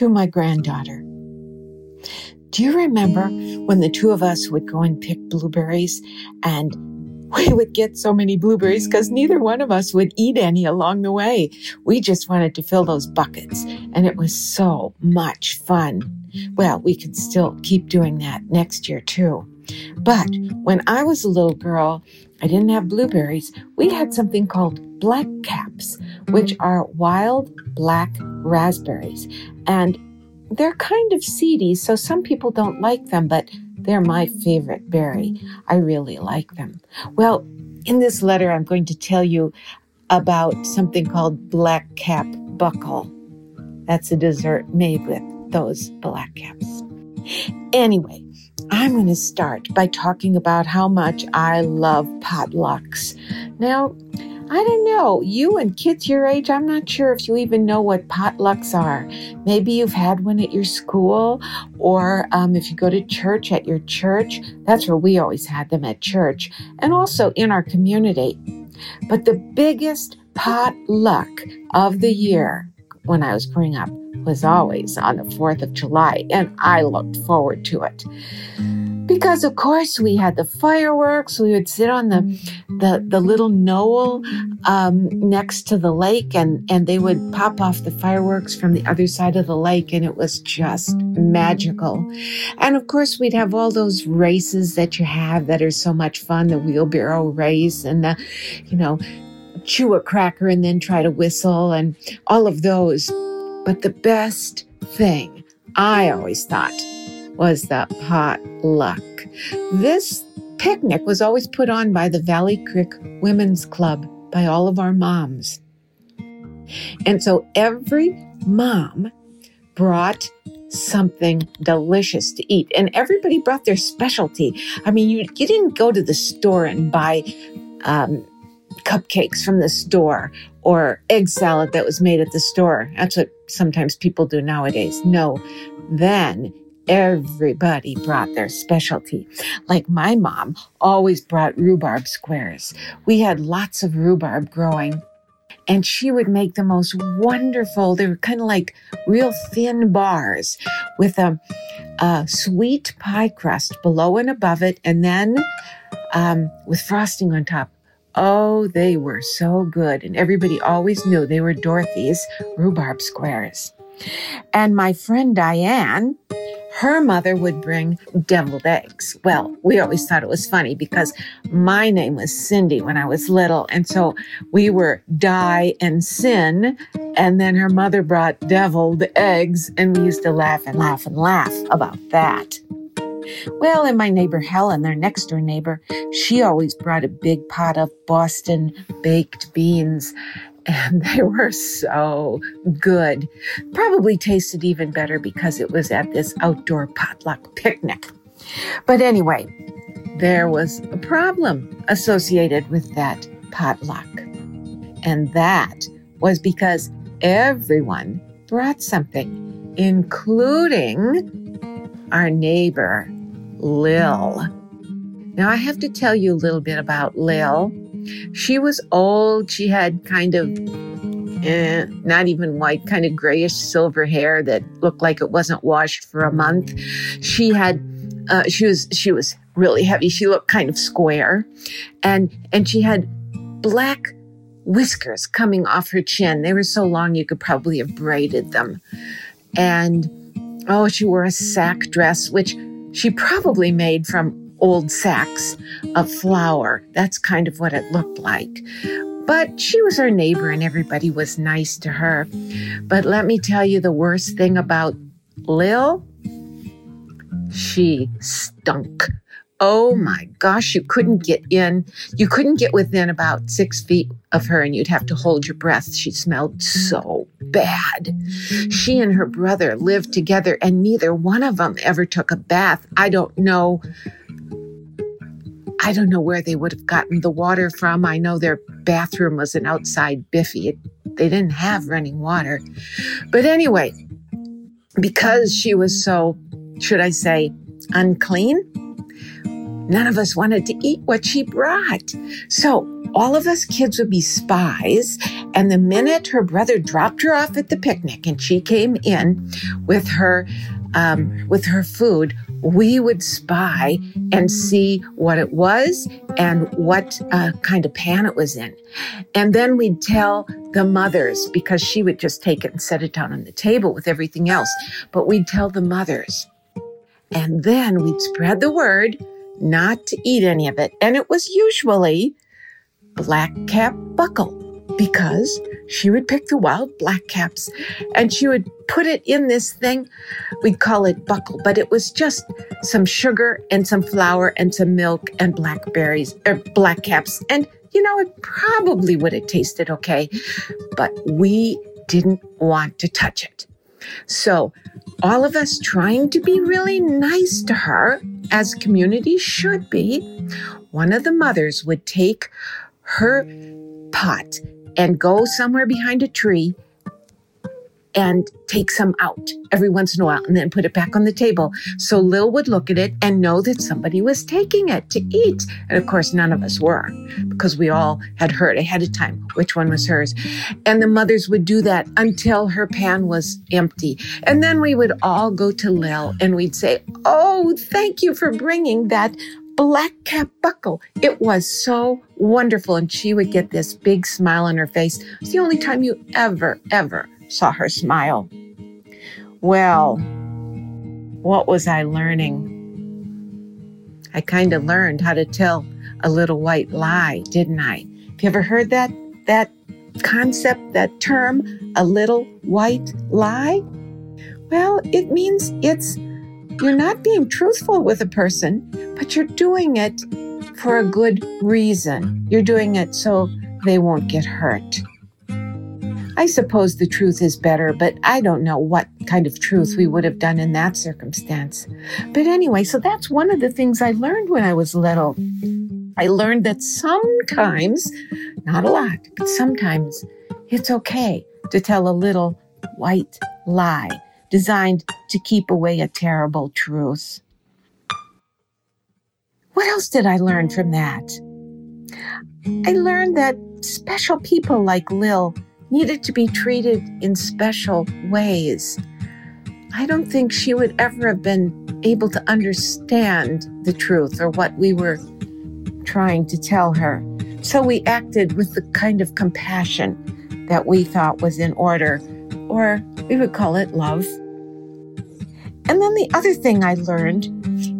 to my granddaughter. Do you remember when the two of us would go and pick blueberries and we would get so many blueberries because neither one of us would eat any along the way. We just wanted to fill those buckets and it was so much fun. Well, we can still keep doing that next year too. But when I was a little girl, I didn't have blueberries. We had something called black caps, which are wild black raspberries. And they're kind of seedy, so some people don't like them, but they're my favorite berry. I really like them. Well, in this letter, I'm going to tell you about something called black cap buckle. That's a dessert made with those black caps. Anyway, I'm going to start by talking about how much I love potlucks. Now, I don't know. You and kids your age, I'm not sure if you even know what potlucks are. Maybe you've had one at your school, or um, if you go to church at your church. That's where we always had them at church, and also in our community. But the biggest potluck of the year when I was growing up was always on the 4th of July, and I looked forward to it. Because of course we had the fireworks we would sit on the the, the little knoll um, next to the lake and and they would pop off the fireworks from the other side of the lake and it was just magical. And of course we'd have all those races that you have that are so much fun the wheelbarrow race and the you know chew a cracker and then try to whistle and all of those but the best thing i always thought was the potluck. This picnic was always put on by the Valley Creek Women's Club by all of our moms. And so every mom brought something delicious to eat and everybody brought their specialty. I mean, you, you didn't go to the store and buy um, cupcakes from the store or egg salad that was made at the store. That's what sometimes people do nowadays. No, then everybody brought their specialty. Like my mom always brought rhubarb squares. We had lots of rhubarb growing and she would make the most wonderful, they were kind of like real thin bars with a, a, sweet pie crust below and above it, and then um, with frosting on top. Oh, they were so good. And everybody always knew they were Dorothy's rhubarb squares. And my friend Diane, her mother would bring deviled eggs. Well, we always thought it was funny because my name was Cindy when I was little. And so we were Die and Sin. And then her mother brought deviled eggs. And we used to laugh and laugh and laugh about that. Well, and my neighbor Helen, their next door neighbor, she always brought a big pot of Boston baked beans and they were so good. Probably tasted even better because it was at this outdoor potluck picnic. But anyway, there was a problem associated with that potluck. And that was because everyone brought something, including our neighbor, Lil. Now, I have to tell you a little bit about Lil. She was old. She had kind of eh, not even white, kind of grayish silver hair that looked like it wasn't washed for a month. She had, uh, she was, she was really heavy. She looked kind of square, and and she had black whiskers coming off her chin. They were so long you could probably have braided them, and oh, she wore a sack dress, which she probably made from old sacks of flour. That's kind of what it looked like. But she was our neighbor and everybody was nice to her. But let me tell you the worst thing about Lil. She stunk. Oh my gosh, you couldn't get in. You couldn't get within about six feet of her and you'd have to hold your breath. She smelled so bad. She and her brother lived together and neither one of them ever took a bath. I don't know I don't know where they would have gotten the water from. I know their bathroom was an outside biffy. It, they didn't have running water. But anyway, because she was so, should I say, unclean, none of us wanted to eat what she brought. So all of us kids would be spies. And the minute her brother dropped her off at the picnic and she came in with her, um, with her food, we would spy and see what it was and what uh, kind of pan it was in. And then we'd tell the mothers because she would just take it and set it down on the table with everything else. But we'd tell the mothers. And then we'd spread the word not to eat any of it. And it was usually black cap buckle because she would pick the wild black caps and she would put it in this thing. We'd call it buckle, but it was just some sugar and some flour and some milk and blackberries or black caps. And you know, it probably would have tasted okay, but we didn't want to touch it. So all of us trying to be really nice to her as community should be, one of the mothers would take her pot and go somewhere behind a tree and take some out every once in a while and then put it back on the table. So Lil would look at it and know that somebody was taking it to eat. And of course, none of us were because we all had heard ahead of time which one was hers. And the mothers would do that until her pan was empty. And then we would all go to Lil and we'd say, Oh, thank you for bringing that black cap buckle. It was so wonderful. And she would get this big smile on her face. It's the only time you ever, ever saw her smile. Well, what was I learning? I kind of learned how to tell a little white lie, didn't I? Have you ever heard that that concept, that term, a little white lie? Well, it means it's you're not being truthful with a person, but you're doing it for a good reason. You're doing it so they won't get hurt. I suppose the truth is better, but I don't know what kind of truth we would have done in that circumstance. But anyway, so that's one of the things I learned when I was little. I learned that sometimes, not a lot, but sometimes it's okay to tell a little white lie designed to keep away a terrible truth. What else did I learn from that? I learned that special people like Lil needed to be treated in special ways. I don't think she would ever have been able to understand the truth or what we were trying to tell her. So we acted with the kind of compassion that we thought was in order, or we would call it love. And then the other thing I learned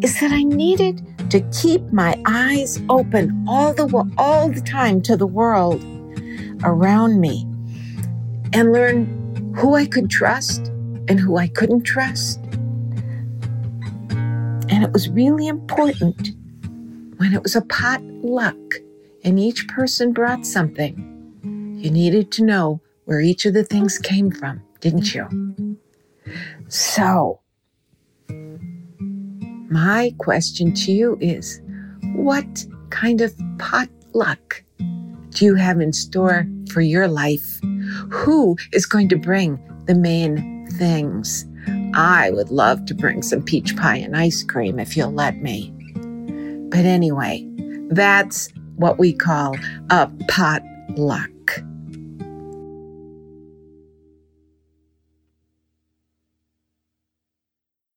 is that I needed to keep my eyes open all the all the time to the world around me and learn who I could trust and who I couldn't trust. And it was really important when it was a potluck and each person brought something. You needed to know where each of the things came from, didn't you? So, my question to you is what kind of potluck do you have in store for your life? Who is going to bring the main things? I would love to bring some peach pie and ice cream if you'll let me. But anyway, that's what we call a potluck.